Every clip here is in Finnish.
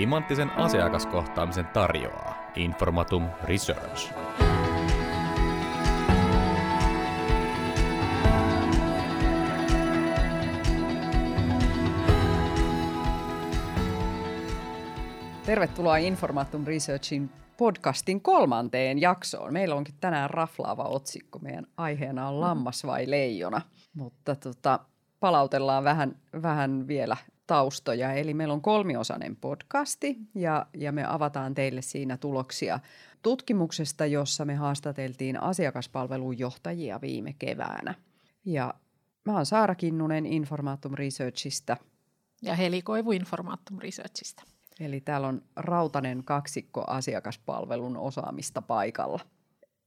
Timanttisen asiakaskohtaamisen tarjoaa Informatum Research. Tervetuloa Informatum Researchin podcastin kolmanteen jaksoon. Meillä onkin tänään raflaava otsikko. Meidän aiheena on lammas vai leijona. Mutta tota, palautellaan vähän, vähän vielä taustoja. Eli meillä on kolmiosainen podcasti ja, ja me avataan teille siinä tuloksia tutkimuksesta, jossa me haastateltiin asiakaspalvelun johtajia viime keväänä. Ja mä oon Saara Kinnunen Informatum Researchista. Ja Heli Koivu Informatum Researchista. Eli täällä on rautanen kaksikko asiakaspalvelun osaamista paikalla.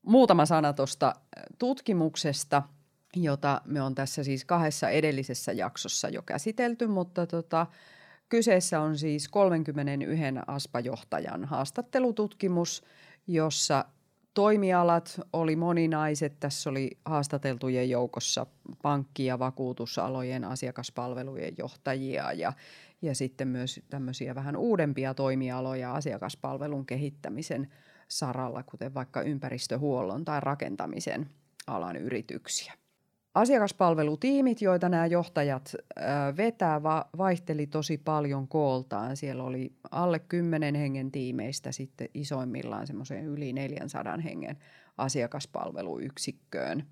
Muutama sana tuosta tutkimuksesta, jota me on tässä siis kahdessa edellisessä jaksossa jo käsitelty, mutta tota, kyseessä on siis 31 aspajohtajan haastattelututkimus, jossa toimialat oli moninaiset. Tässä oli haastateltujen joukossa pankki- ja vakuutusalojen asiakaspalvelujen johtajia ja, ja sitten myös tämmöisiä vähän uudempia toimialoja asiakaspalvelun kehittämisen saralla, kuten vaikka ympäristöhuollon tai rakentamisen alan yrityksiä. Asiakaspalvelutiimit, joita nämä johtajat vetää, vaihteli tosi paljon kooltaan. Siellä oli alle 10 hengen tiimeistä sitten isoimmillaan semmoiseen yli 400 hengen asiakaspalveluyksikköön.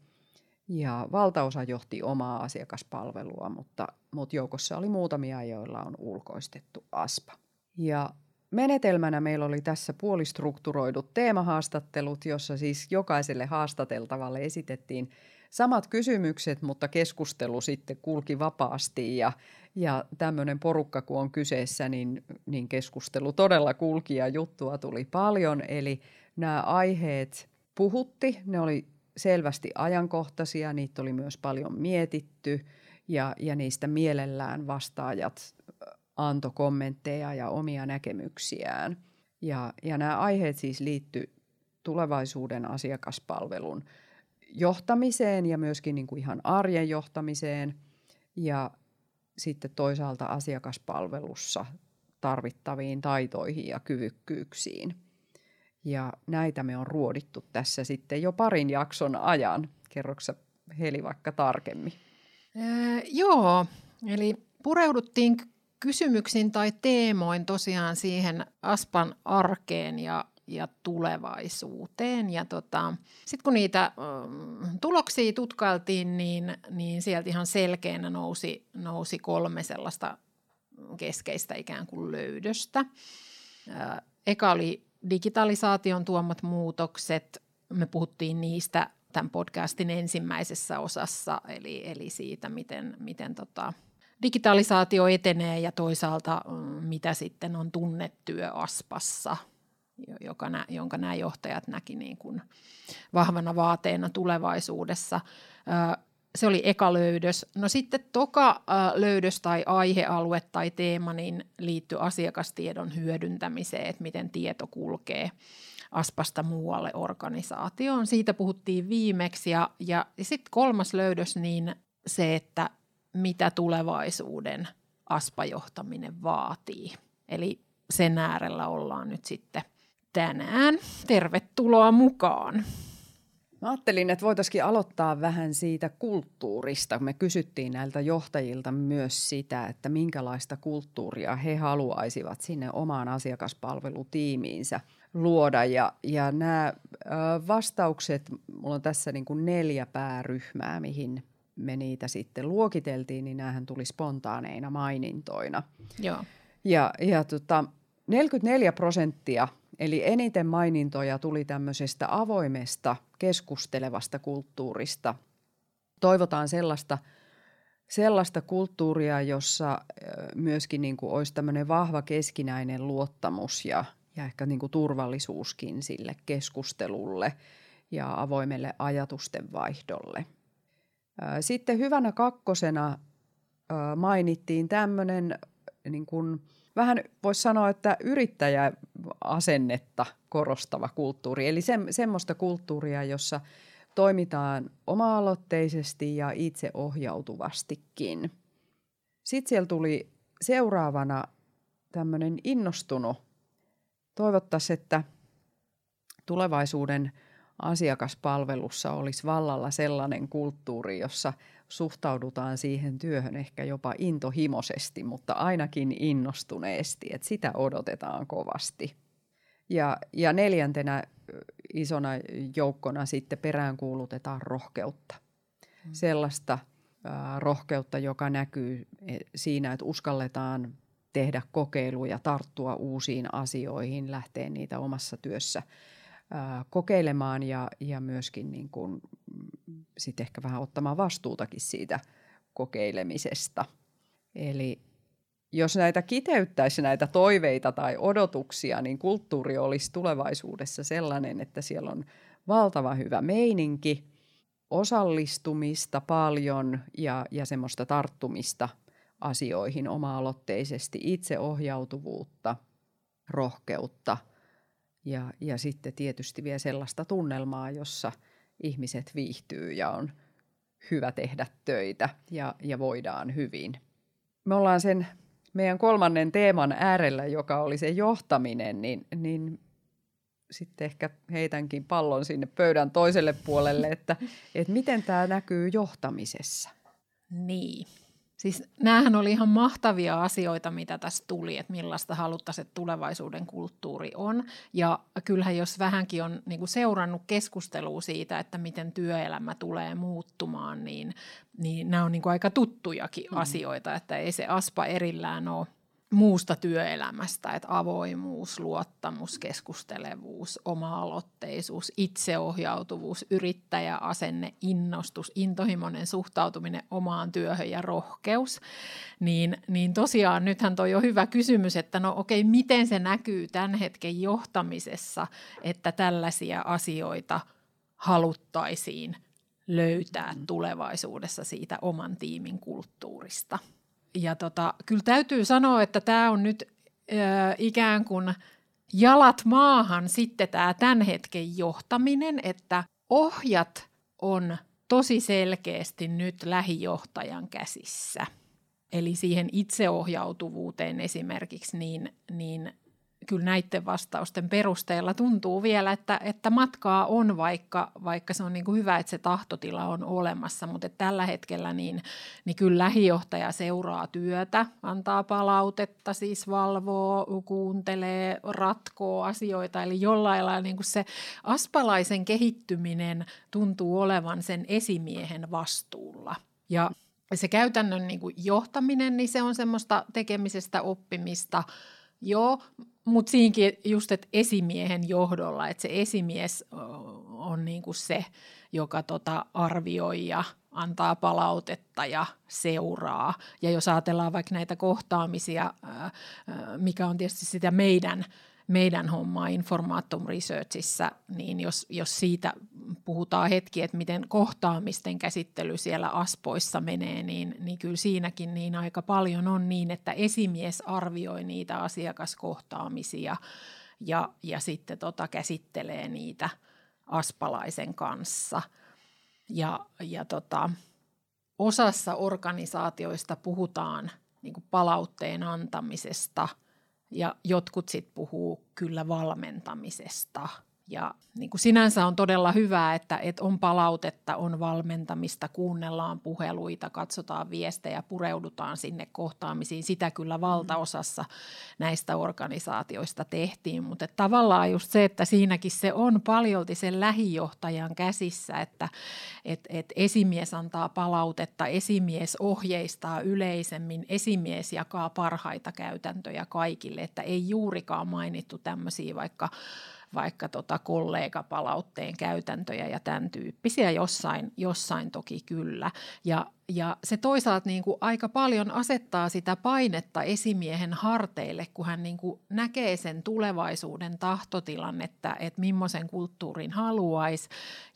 Ja valtaosa johti omaa asiakaspalvelua, mutta, mutta joukossa oli muutamia, joilla on ulkoistettu ASPA. Ja menetelmänä meillä oli tässä puolistrukturoidut teemahaastattelut, jossa siis jokaiselle haastateltavalle esitettiin samat kysymykset, mutta keskustelu sitten kulki vapaasti ja, ja tämmöinen porukka kun on kyseessä, niin, niin keskustelu todella kulki ja juttua tuli paljon. Eli nämä aiheet puhutti, ne oli selvästi ajankohtaisia, niitä oli myös paljon mietitty ja, ja niistä mielellään vastaajat antoi kommentteja ja omia näkemyksiään. Ja, ja nämä aiheet siis liittyy tulevaisuuden asiakaspalvelun johtamiseen ja myöskin niin kuin ihan arjen johtamiseen ja sitten toisaalta asiakaspalvelussa tarvittaviin taitoihin ja kyvykkyyksiin. Ja näitä me on ruodittu tässä sitten jo parin jakson ajan. Kerroksä Heli vaikka tarkemmin? Öö, joo, eli pureuduttiin kysymyksiin tai teemoin tosiaan siihen Aspan arkeen ja ja tulevaisuuteen. Ja tota, sitten kun niitä mm, tuloksia tutkailtiin, niin, niin sieltä ihan selkeänä nousi, nousi kolme sellaista keskeistä ikään kuin löydöstä. Eka oli digitalisaation tuomat muutokset. Me puhuttiin niistä tämän podcastin ensimmäisessä osassa, eli, eli siitä, miten, miten tota, digitalisaatio etenee ja toisaalta mm, mitä sitten on tunnetyö Aspassa – joka nä, jonka nämä johtajat näki niin kuin vahvana vaateena tulevaisuudessa. Se oli eka löydös. No sitten toka löydös tai aihealue tai teema niin liittyy asiakastiedon hyödyntämiseen, että miten tieto kulkee Aspasta muualle organisaatioon. Siitä puhuttiin viimeksi ja, ja sitten kolmas löydös niin se, että mitä tulevaisuuden aspajohtaminen vaatii. Eli sen äärellä ollaan nyt sitten tänään. Tervetuloa mukaan. Mä ajattelin, että voitaisiin aloittaa vähän siitä kulttuurista. Me kysyttiin näiltä johtajilta myös sitä, että minkälaista kulttuuria he haluaisivat sinne omaan asiakaspalvelutiimiinsä luoda. Ja, ja nämä vastaukset, mulla on tässä niin kuin neljä pääryhmää, mihin me niitä sitten luokiteltiin, niin näähän tuli spontaaneina mainintoina. Joo. Ja, ja tota, 44 prosenttia – Eli eniten mainintoja tuli tämmöisestä avoimesta, keskustelevasta kulttuurista. Toivotaan sellaista, sellaista kulttuuria, jossa myöskin niin kuin olisi tämmöinen vahva keskinäinen luottamus ja, ja ehkä niin kuin turvallisuuskin sille keskustelulle ja avoimelle ajatusten vaihdolle. Sitten hyvänä kakkosena mainittiin tämmöinen niin kuin – vähän voisi sanoa, että yrittäjäasennetta korostava kulttuuri. Eli se, semmoista kulttuuria, jossa toimitaan oma-aloitteisesti ja itseohjautuvastikin. Sitten siellä tuli seuraavana tämmöinen innostunut. Toivottaisiin, että tulevaisuuden asiakaspalvelussa olisi vallalla sellainen kulttuuri, jossa suhtaudutaan siihen työhön ehkä jopa intohimoisesti, mutta ainakin innostuneesti, että sitä odotetaan kovasti. Ja, ja neljäntenä isona joukkona sitten peräänkuulutetaan rohkeutta. Mm. Sellaista äh, rohkeutta, joka näkyy e, siinä, että uskalletaan tehdä kokeiluja, tarttua uusiin asioihin, lähteä niitä omassa työssä kokeilemaan ja, ja myöskin niin kuin, mm, sit ehkä vähän ottamaan vastuutakin siitä kokeilemisesta. Eli jos näitä kiteyttäisi näitä toiveita tai odotuksia, niin kulttuuri olisi tulevaisuudessa sellainen, että siellä on valtava hyvä meininki, osallistumista paljon ja, ja semmoista tarttumista asioihin oma-aloitteisesti, itseohjautuvuutta, rohkeutta ja, ja sitten tietysti vielä sellaista tunnelmaa, jossa ihmiset viihtyy ja on hyvä tehdä töitä ja, ja voidaan hyvin. Me ollaan sen meidän kolmannen teeman äärellä, joka oli se johtaminen, niin, niin sitten ehkä heitänkin pallon sinne pöydän toiselle puolelle, että, että miten tämä näkyy johtamisessa. Niin. Siis näähän oli ihan mahtavia asioita, mitä tässä tuli, että millaista haluttaisiin, että tulevaisuuden kulttuuri on. Ja kyllähän jos vähänkin on niin kuin seurannut keskustelua siitä, että miten työelämä tulee muuttumaan, niin, niin nämä on niin kuin aika tuttujakin mm. asioita, että ei se aspa erillään ole muusta työelämästä, että avoimuus, luottamus, keskustelevuus, oma-aloitteisuus, itseohjautuvuus, yrittäjäasenne, innostus, intohimoinen suhtautuminen omaan työhön ja rohkeus, niin, niin tosiaan nythän toi on hyvä kysymys, että no okei, miten se näkyy tämän hetken johtamisessa, että tällaisia asioita haluttaisiin löytää tulevaisuudessa siitä oman tiimin kulttuurista – ja tota, kyllä täytyy sanoa, että tämä on nyt ö, ikään kuin jalat maahan sitten tämä tämän hetken johtaminen, että ohjat on tosi selkeästi nyt lähijohtajan käsissä. Eli siihen itseohjautuvuuteen esimerkiksi, niin, niin kyllä näiden vastausten perusteella tuntuu vielä, että, että matkaa on, vaikka, vaikka se on niin kuin hyvä, että se tahtotila on olemassa, mutta tällä hetkellä niin, niin kyllä lähijohtaja seuraa työtä, antaa palautetta, siis valvoo, kuuntelee, ratkoo asioita, eli jollain lailla niin kuin se aspalaisen kehittyminen tuntuu olevan sen esimiehen vastuulla. Ja se käytännön niin kuin johtaminen, niin se on semmoista tekemisestä oppimista – Joo, mutta siinkin just, että esimiehen johdolla, että se esimies on niin kuin se, joka tota arvioi ja antaa palautetta ja seuraa. Ja jos ajatellaan vaikka näitä kohtaamisia, mikä on tietysti sitä meidän – meidän hommaa Informatum Researchissa, niin jos, jos siitä puhutaan hetki, että miten kohtaamisten käsittely siellä aspoissa menee, niin, niin kyllä siinäkin niin aika paljon on niin, että esimies arvioi niitä asiakaskohtaamisia ja, ja sitten tota käsittelee niitä aspalaisen kanssa. Ja, ja tota, osassa organisaatioista puhutaan niin palautteen antamisesta – ja jotkut sitten puhuu kyllä valmentamisesta – ja niin kuin sinänsä on todella hyvä, että, että on palautetta, on valmentamista, kuunnellaan puheluita, katsotaan viestejä, pureudutaan sinne kohtaamisiin. Sitä kyllä valtaosassa näistä organisaatioista tehtiin, mutta että tavallaan just se, että siinäkin se on paljolti sen lähijohtajan käsissä, että että että esimies antaa palautetta, esimies ohjeistaa yleisemmin, esimies jakaa parhaita käytäntöjä kaikille, että ei juurikaan mainittu tämmöisiä vaikka vaikka tota kollegapalautteen käytäntöjä ja tämän tyyppisiä jossain, jossain toki kyllä. Ja, ja se toisaalta niin kuin aika paljon asettaa sitä painetta esimiehen harteille, kun hän niin kuin näkee sen tulevaisuuden tahtotilan, että, että millaisen kulttuurin haluaisi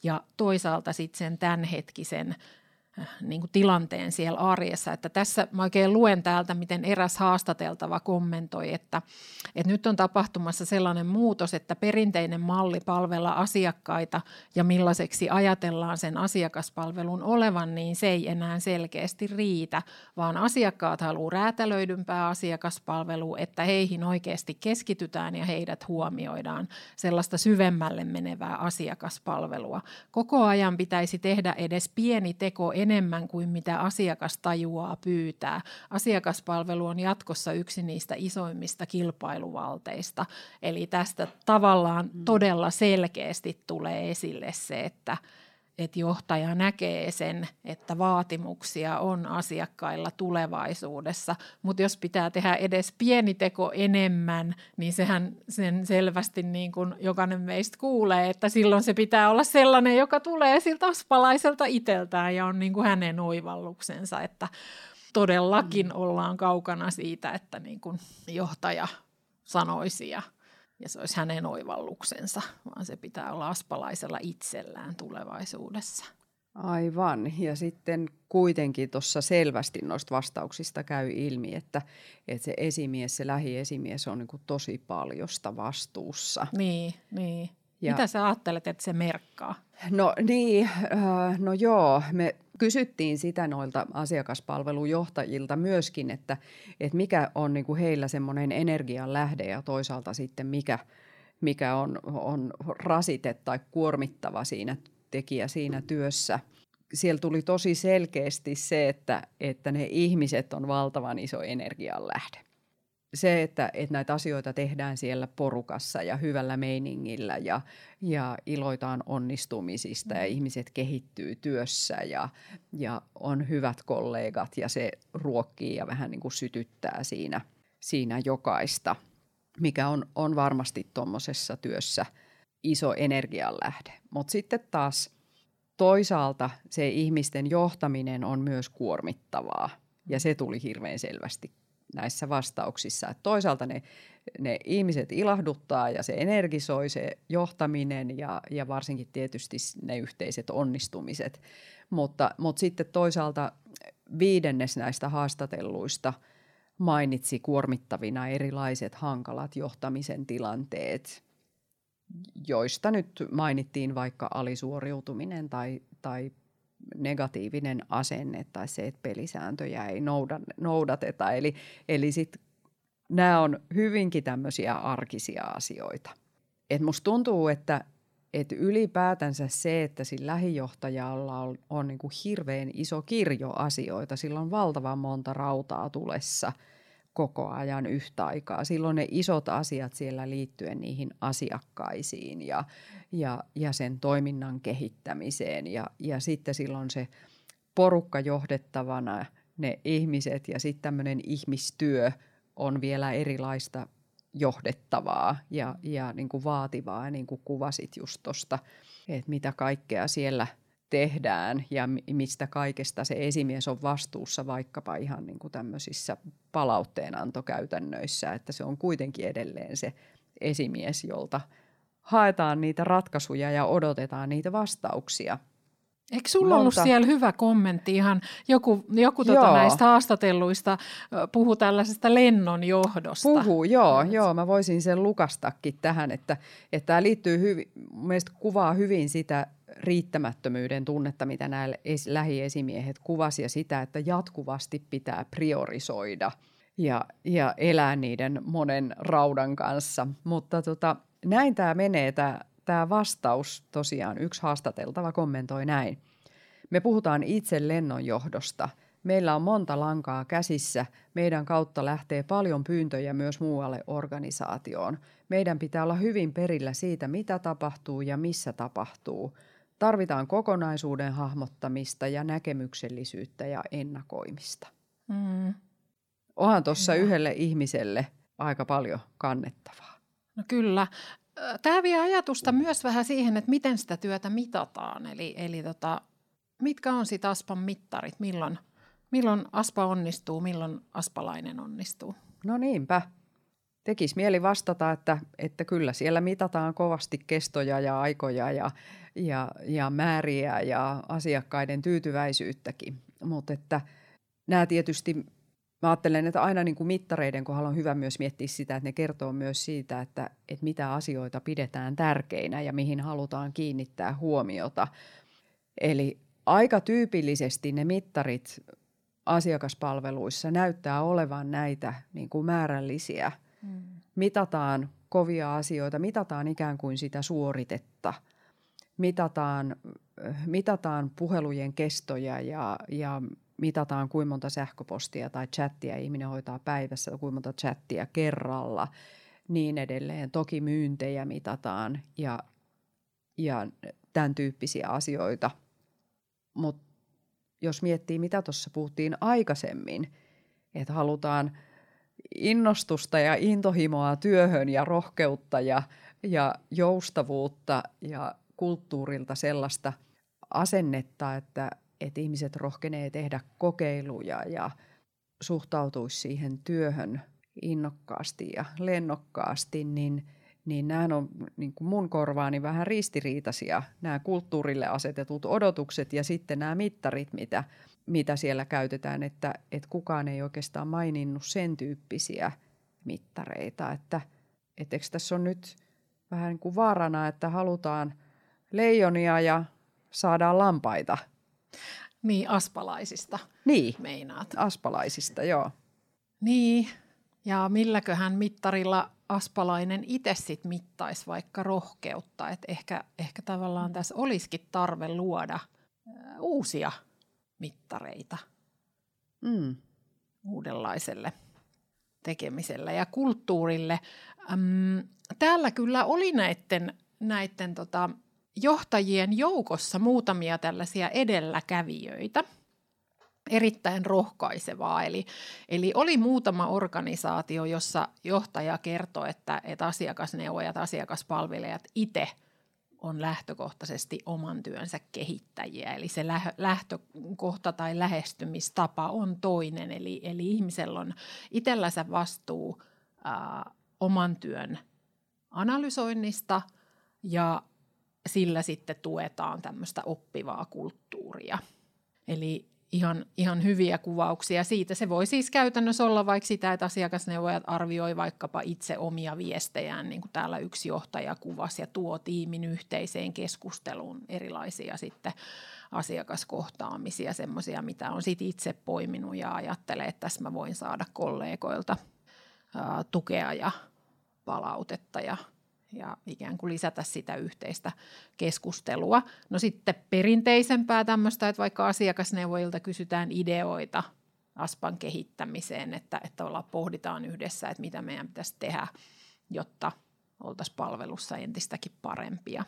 ja toisaalta sitten sen tämänhetkisen niin kuin tilanteen siellä arjessa. Että tässä mä oikein luen täältä, miten eräs haastateltava kommentoi, että, että nyt on tapahtumassa sellainen muutos, että perinteinen malli palvella asiakkaita ja millaiseksi ajatellaan sen asiakaspalvelun olevan, niin se ei enää selkeästi riitä, vaan asiakkaat haluaa räätälöidympää asiakaspalvelua, että heihin oikeasti keskitytään ja heidät huomioidaan sellaista syvemmälle menevää asiakaspalvelua. Koko ajan pitäisi tehdä edes pieni teko enemmän kuin mitä asiakas tajuaa pyytää. Asiakaspalvelu on jatkossa yksi niistä isoimmista kilpailuvalteista. Eli tästä tavallaan mm. todella selkeästi tulee esille se, että – että johtaja näkee sen, että vaatimuksia on asiakkailla tulevaisuudessa, mutta jos pitää tehdä edes pieni teko enemmän, niin sehän sen selvästi niin kuin jokainen meistä kuulee, että silloin se pitää olla sellainen, joka tulee siltä aspalaiselta itseltään ja on niin kuin hänen oivalluksensa, että todellakin mm. ollaan kaukana siitä, että niin kuin johtaja sanoisi ja ja se olisi hänen oivalluksensa, vaan se pitää olla aspalaisella itsellään tulevaisuudessa. Aivan. Ja sitten kuitenkin tuossa selvästi noista vastauksista käy ilmi, että, että se esimies, se lähiesimies on niin kuin tosi paljosta vastuussa. Niin, niin. Ja, Mitä sä ajattelet, että se merkkaa? No niin, äh, no joo, me kysyttiin sitä noilta asiakaspalvelujohtajilta myöskin, että, että mikä on niin kuin heillä semmoinen energian lähde ja toisaalta sitten mikä, mikä on, on rasite tai kuormittava siinä tekijä siinä työssä. Siellä tuli tosi selkeästi se, että, että ne ihmiset on valtavan iso energian lähde se, että, että näitä asioita tehdään siellä porukassa ja hyvällä meiningillä ja, ja iloitaan onnistumisista ja mm. ihmiset kehittyy työssä ja, ja on hyvät kollegat ja se ruokkii ja vähän niin kuin sytyttää siinä, siinä jokaista, mikä on, on varmasti tuommoisessa työssä iso energianlähde. Mutta sitten taas toisaalta se ihmisten johtaminen on myös kuormittavaa ja se tuli hirveän selvästi näissä vastauksissa. Että toisaalta ne, ne ihmiset ilahduttaa ja se energisoi se johtaminen ja, ja varsinkin tietysti ne yhteiset onnistumiset. Mutta, mutta sitten toisaalta viidennes näistä haastatelluista mainitsi kuormittavina erilaiset hankalat johtamisen tilanteet, joista nyt mainittiin vaikka alisuoriutuminen tai, tai negatiivinen asenne tai se, että pelisääntöjä ei noudateta. Eli, eli sit nämä on hyvinkin tämmöisiä arkisia asioita. Et musta tuntuu, että, että ylipäätänsä se, että sillä lähijohtajalla on, on niin hirveän iso kirjo asioita, sillä on valtavan monta rautaa tulessa – koko ajan yhtä aikaa. Silloin ne isot asiat siellä liittyen niihin asiakkaisiin ja, ja, ja sen toiminnan kehittämiseen ja, ja sitten silloin se porukka johdettavana, ne ihmiset ja sitten tämmöinen ihmistyö on vielä erilaista johdettavaa ja, ja niin kuin vaativaa, niin kuin kuvasit just tuosta, että mitä kaikkea siellä – tehdään ja mistä kaikesta se esimies on vastuussa vaikkapa ihan niin kuin tämmöisissä palautteenantokäytännöissä, että se on kuitenkin edelleen se esimies, jolta haetaan niitä ratkaisuja ja odotetaan niitä vastauksia. Eikö sulla Monta... ollut siellä hyvä kommentti ihan, joku, joku tota näistä haastatelluista puhu tällaisesta lennon johdosta? Puhu, joo, joo, mä voisin sen lukastakin tähän, että, että tämä liittyy hyvin, mielestäni kuvaa hyvin sitä riittämättömyyden tunnetta, mitä nämä lähiesimiehet kuvasi ja sitä, että jatkuvasti pitää priorisoida ja, ja elää niiden monen raudan kanssa. Mutta tota, näin tämä menee, tämä, tämä vastaus tosiaan. Yksi haastateltava kommentoi näin. Me puhutaan itse lennonjohdosta. Meillä on monta lankaa käsissä. Meidän kautta lähtee paljon pyyntöjä myös muualle organisaatioon. Meidän pitää olla hyvin perillä siitä, mitä tapahtuu ja missä tapahtuu – Tarvitaan kokonaisuuden hahmottamista ja näkemyksellisyyttä ja ennakoimista. Mm. Onhan tuossa yhdelle ihmiselle aika paljon kannettavaa. No kyllä. Tämä vie ajatusta myös vähän siihen, että miten sitä työtä mitataan. Eli, eli tota, mitkä on sitten ASPAn mittarit? Milloin, milloin ASPA onnistuu, milloin aspalainen onnistuu? No niinpä. tekisi mieli vastata, että, että kyllä siellä mitataan kovasti kestoja ja aikoja ja, ja, ja määriä ja asiakkaiden tyytyväisyyttäkin. Mutta että nämä tietysti, mä ajattelen, että aina niin kuin mittareiden kohdalla on hyvä myös miettiä sitä, että ne kertoo myös siitä, että, että mitä asioita pidetään tärkeinä ja mihin halutaan kiinnittää huomiota. Eli aika tyypillisesti ne mittarit asiakaspalveluissa näyttää olevan näitä niin kuin määrällisiä. Mm. Mitataan kovia asioita, mitataan ikään kuin sitä suoritetta, mitataan, mitataan puhelujen kestoja ja, ja mitataan kuinka monta sähköpostia tai chattia ihminen hoitaa päivässä, kuinka monta chattia kerralla, niin edelleen. Toki myyntejä mitataan ja, ja tämän tyyppisiä asioita. Mutta jos miettii, mitä tuossa puhuttiin aikaisemmin, että halutaan innostusta ja intohimoa työhön ja rohkeutta ja, ja joustavuutta ja kulttuurilta sellaista asennetta, että, että ihmiset rohkenee tehdä kokeiluja ja suhtautuisi siihen työhön innokkaasti ja lennokkaasti, niin, niin nämä on niin kuin mun korvaani vähän ristiriitaisia, nämä kulttuurille asetetut odotukset ja sitten nämä mittarit, mitä, mitä siellä käytetään, että, että kukaan ei oikeastaan maininnut sen tyyppisiä mittareita, että etteikö tässä on nyt vähän niin kuin vaarana, että halutaan leijonia ja saadaan lampaita. Niin, aspalaisista niin, meinaat. aspalaisista, joo. Niin, ja milläköhän mittarilla aspalainen itse sit mittaisi vaikka rohkeutta, että ehkä, ehkä tavallaan tässä olisikin tarve luoda uusia mittareita mm. uudenlaiselle tekemiselle ja kulttuurille. Äm, täällä kyllä oli näiden, näiden tota, johtajien joukossa muutamia tällaisia edelläkävijöitä – erittäin rohkaisevaa. Eli, eli oli muutama organisaatio, jossa johtaja kertoi, että, että asiakasneuvojat, asiakaspalvelijat itse on lähtökohtaisesti oman työnsä kehittäjiä. Eli se lähtökohta tai lähestymistapa on toinen. Eli, eli ihmisellä on itsellänsä vastuu ää, oman työn analysoinnista ja sillä sitten tuetaan tämmöistä oppivaa kulttuuria. Eli ihan, ihan hyviä kuvauksia siitä. Se voi siis käytännössä olla vaikka sitä, että asiakasneuvojat arvioi vaikkapa itse omia viestejään, niin kuin täällä yksi johtaja kuvasi, ja tuo tiimin yhteiseen keskusteluun erilaisia sitten asiakaskohtaamisia, semmoisia, mitä on sitten itse poiminut ja ajattelee, että tässä mä voin saada kollegoilta ää, tukea ja palautetta ja ja ikään kuin lisätä sitä yhteistä keskustelua. No sitten perinteisempää tämmöistä, että vaikka asiakasneuvojilta kysytään ideoita ASPAN kehittämiseen, että, että olla, pohditaan yhdessä, että mitä meidän pitäisi tehdä, jotta oltaisiin palvelussa entistäkin parempia.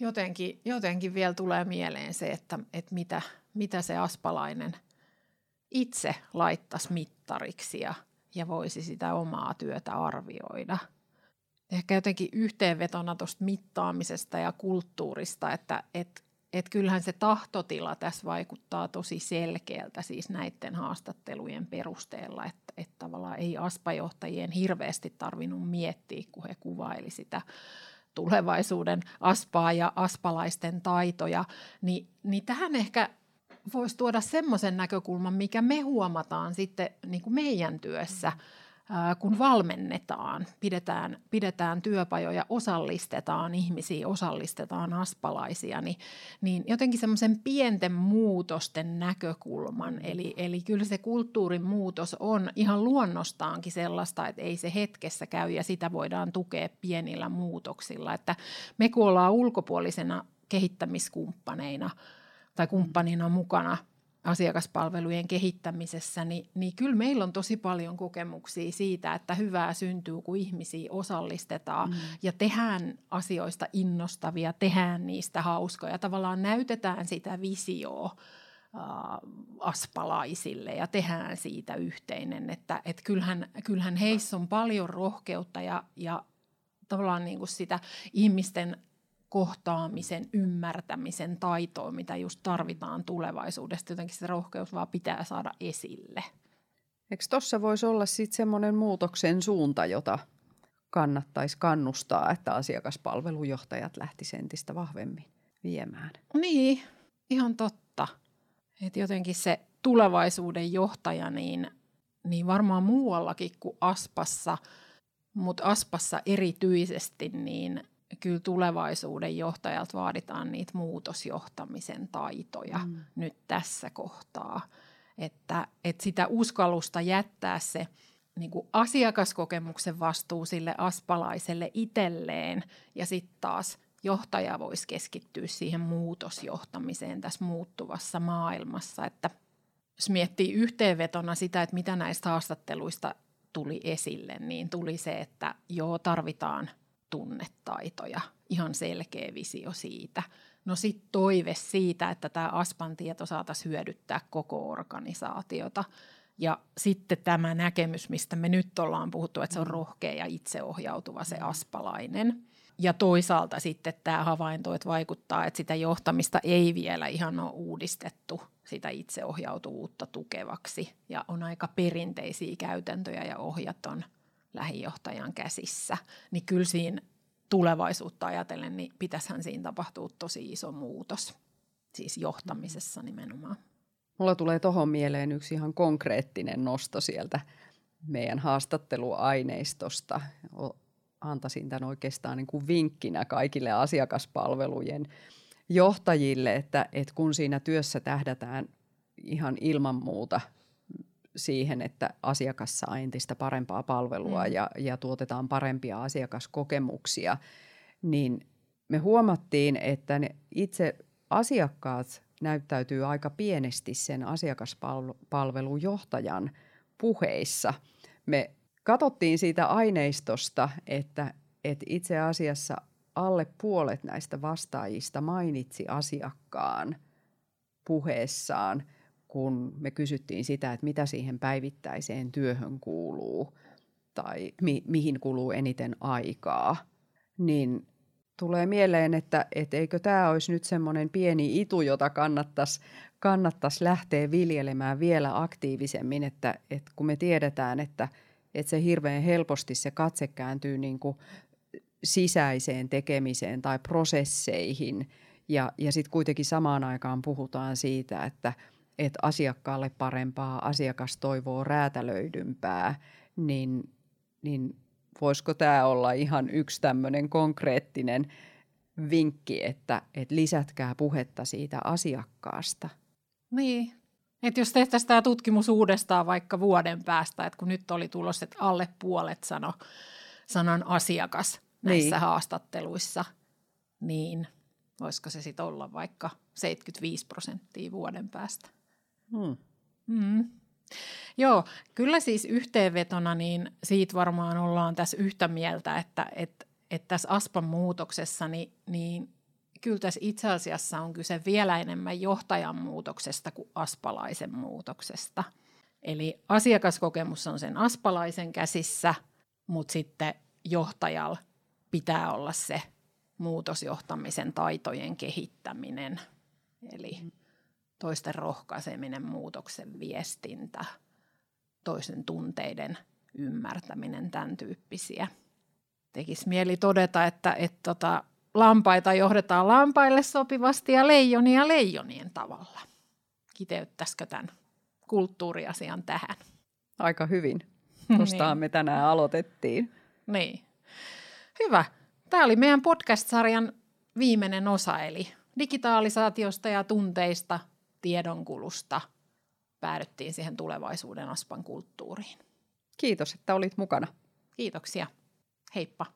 Jotenkin, jotenkin vielä tulee mieleen se, että, että mitä, mitä se aspalainen itse laittaisi mittariksi ja, ja voisi sitä omaa työtä arvioida – ehkä jotenkin yhteenvetona tuosta mittaamisesta ja kulttuurista, että et, et kyllähän se tahtotila tässä vaikuttaa tosi selkeältä siis näiden haastattelujen perusteella, että, että tavallaan ei aspajohtajien hirveästi tarvinnut miettiä, kun he kuvaili sitä tulevaisuuden aspaa ja aspalaisten taitoja, niin, niin tähän ehkä voisi tuoda semmoisen näkökulman, mikä me huomataan sitten niin kuin meidän työssä – kun valmennetaan, pidetään, pidetään työpajoja, osallistetaan ihmisiä, osallistetaan aspalaisia, niin, niin jotenkin semmoisen pienten muutosten näkökulman. Eli, eli kyllä se kulttuurin muutos on ihan luonnostaankin sellaista, että ei se hetkessä käy ja sitä voidaan tukea pienillä muutoksilla. Että me kun ollaan ulkopuolisena kehittämiskumppaneina tai kumppanina mukana – asiakaspalvelujen kehittämisessä, niin, niin kyllä meillä on tosi paljon kokemuksia siitä, että hyvää syntyy, kun ihmisiä osallistetaan mm. ja tehdään asioista innostavia, tehdään niistä hauskoja. Tavallaan näytetään sitä visioa aspalaisille ja tehdään siitä yhteinen. Että et kyllähän, kyllähän heissä on paljon rohkeutta ja, ja tavallaan niin kuin sitä ihmisten kohtaamisen, ymmärtämisen taitoa, mitä just tarvitaan tulevaisuudesta. Jotenkin se rohkeus vaan pitää saada esille. Eikö tuossa voisi olla sitten semmoinen muutoksen suunta, jota kannattaisi kannustaa, että asiakaspalvelujohtajat lähtisivät entistä vahvemmin viemään. Niin, ihan totta. Et jotenkin se tulevaisuuden johtaja, niin, niin varmaan muuallakin kuin Aspassa, mutta Aspassa erityisesti, niin kyllä tulevaisuuden johtajalta vaaditaan niitä muutosjohtamisen taitoja mm. nyt tässä kohtaa. Että, että sitä uskallusta jättää se niin kuin asiakaskokemuksen vastuu sille aspalaiselle itselleen ja sitten taas johtaja voisi keskittyä siihen muutosjohtamiseen tässä muuttuvassa maailmassa. Että jos miettii yhteenvetona sitä, että mitä näistä haastatteluista tuli esille, niin tuli se, että joo, tarvitaan tunnetaitoja, ihan selkeä visio siitä. No sitten toive siitä, että tämä Aspan tieto saataisiin hyödyttää koko organisaatiota. Ja sitten tämä näkemys, mistä me nyt ollaan puhuttu, että se on rohkea ja itseohjautuva se aspalainen – ja toisaalta sitten tämä havainto, että vaikuttaa, että sitä johtamista ei vielä ihan ole uudistettu sitä itseohjautuvuutta tukevaksi ja on aika perinteisiä käytäntöjä ja ohjat on lähijohtajan käsissä, niin kyllä siinä tulevaisuutta ajatellen, niin pitäisihän siinä tapahtua tosi iso muutos, siis johtamisessa nimenomaan. Mulla tulee tuohon mieleen yksi ihan konkreettinen nosto sieltä meidän haastatteluaineistosta antaisin tämän oikeastaan niin kuin vinkkinä kaikille asiakaspalvelujen johtajille, että, että kun siinä työssä tähdätään ihan ilman muuta siihen, että asiakas saa entistä parempaa palvelua mm. ja, ja tuotetaan parempia asiakaskokemuksia, niin me huomattiin, että ne itse asiakkaat näyttäytyy aika pienesti sen asiakaspalvelujohtajan puheissa. Me katsottiin siitä aineistosta, että, että itse asiassa alle puolet näistä vastaajista mainitsi asiakkaan puheessaan, kun me kysyttiin sitä, että mitä siihen päivittäiseen työhön kuuluu tai mi- mihin kuluu eniten aikaa, niin tulee mieleen, että, että eikö tämä olisi nyt semmoinen pieni itu, jota kannattaisi, kannattaisi lähteä viljelemään vielä aktiivisemmin, että, että kun me tiedetään, että – että se hirveän helposti se katse kääntyy niin kuin sisäiseen tekemiseen tai prosesseihin ja, ja sitten kuitenkin samaan aikaan puhutaan siitä, että, että asiakkaalle parempaa, asiakas toivoo räätälöidympää, niin, niin voisiko tämä olla ihan yksi tämmöinen konkreettinen vinkki, että, että lisätkää puhetta siitä asiakkaasta. Niin, että jos tehtäisiin tämä tutkimus uudestaan vaikka vuoden päästä, että kun nyt oli tulos, että alle puolet sano sanan asiakas näissä niin. haastatteluissa, niin voisiko se sitten olla vaikka 75 prosenttia vuoden päästä? Hmm. Mm. Joo, kyllä siis yhteenvetona niin siitä varmaan ollaan tässä yhtä mieltä, että, että, että tässä ASPAn muutoksessa niin, niin kyllä tässä itse asiassa on kyse vielä enemmän johtajan muutoksesta kuin aspalaisen muutoksesta. Eli asiakaskokemus on sen aspalaisen käsissä, mutta sitten johtajalla pitää olla se muutosjohtamisen taitojen kehittäminen, eli toisten rohkaiseminen, muutoksen viestintä, toisen tunteiden ymmärtäminen, tämän tyyppisiä. Tekisi mieli todeta, että, että tota, lampaita johdetaan lampaille sopivasti ja leijonia leijonien tavalla. Kiteyttäisikö tämän kulttuuriasian tähän? Aika hyvin. Tuostahan niin. me tänään aloitettiin. Niin. Hyvä. Tämä oli meidän podcast-sarjan viimeinen osa, eli digitalisaatiosta ja tunteista, tiedonkulusta päädyttiin siihen tulevaisuuden aspan kulttuuriin. Kiitos, että olit mukana. Kiitoksia. Heippa.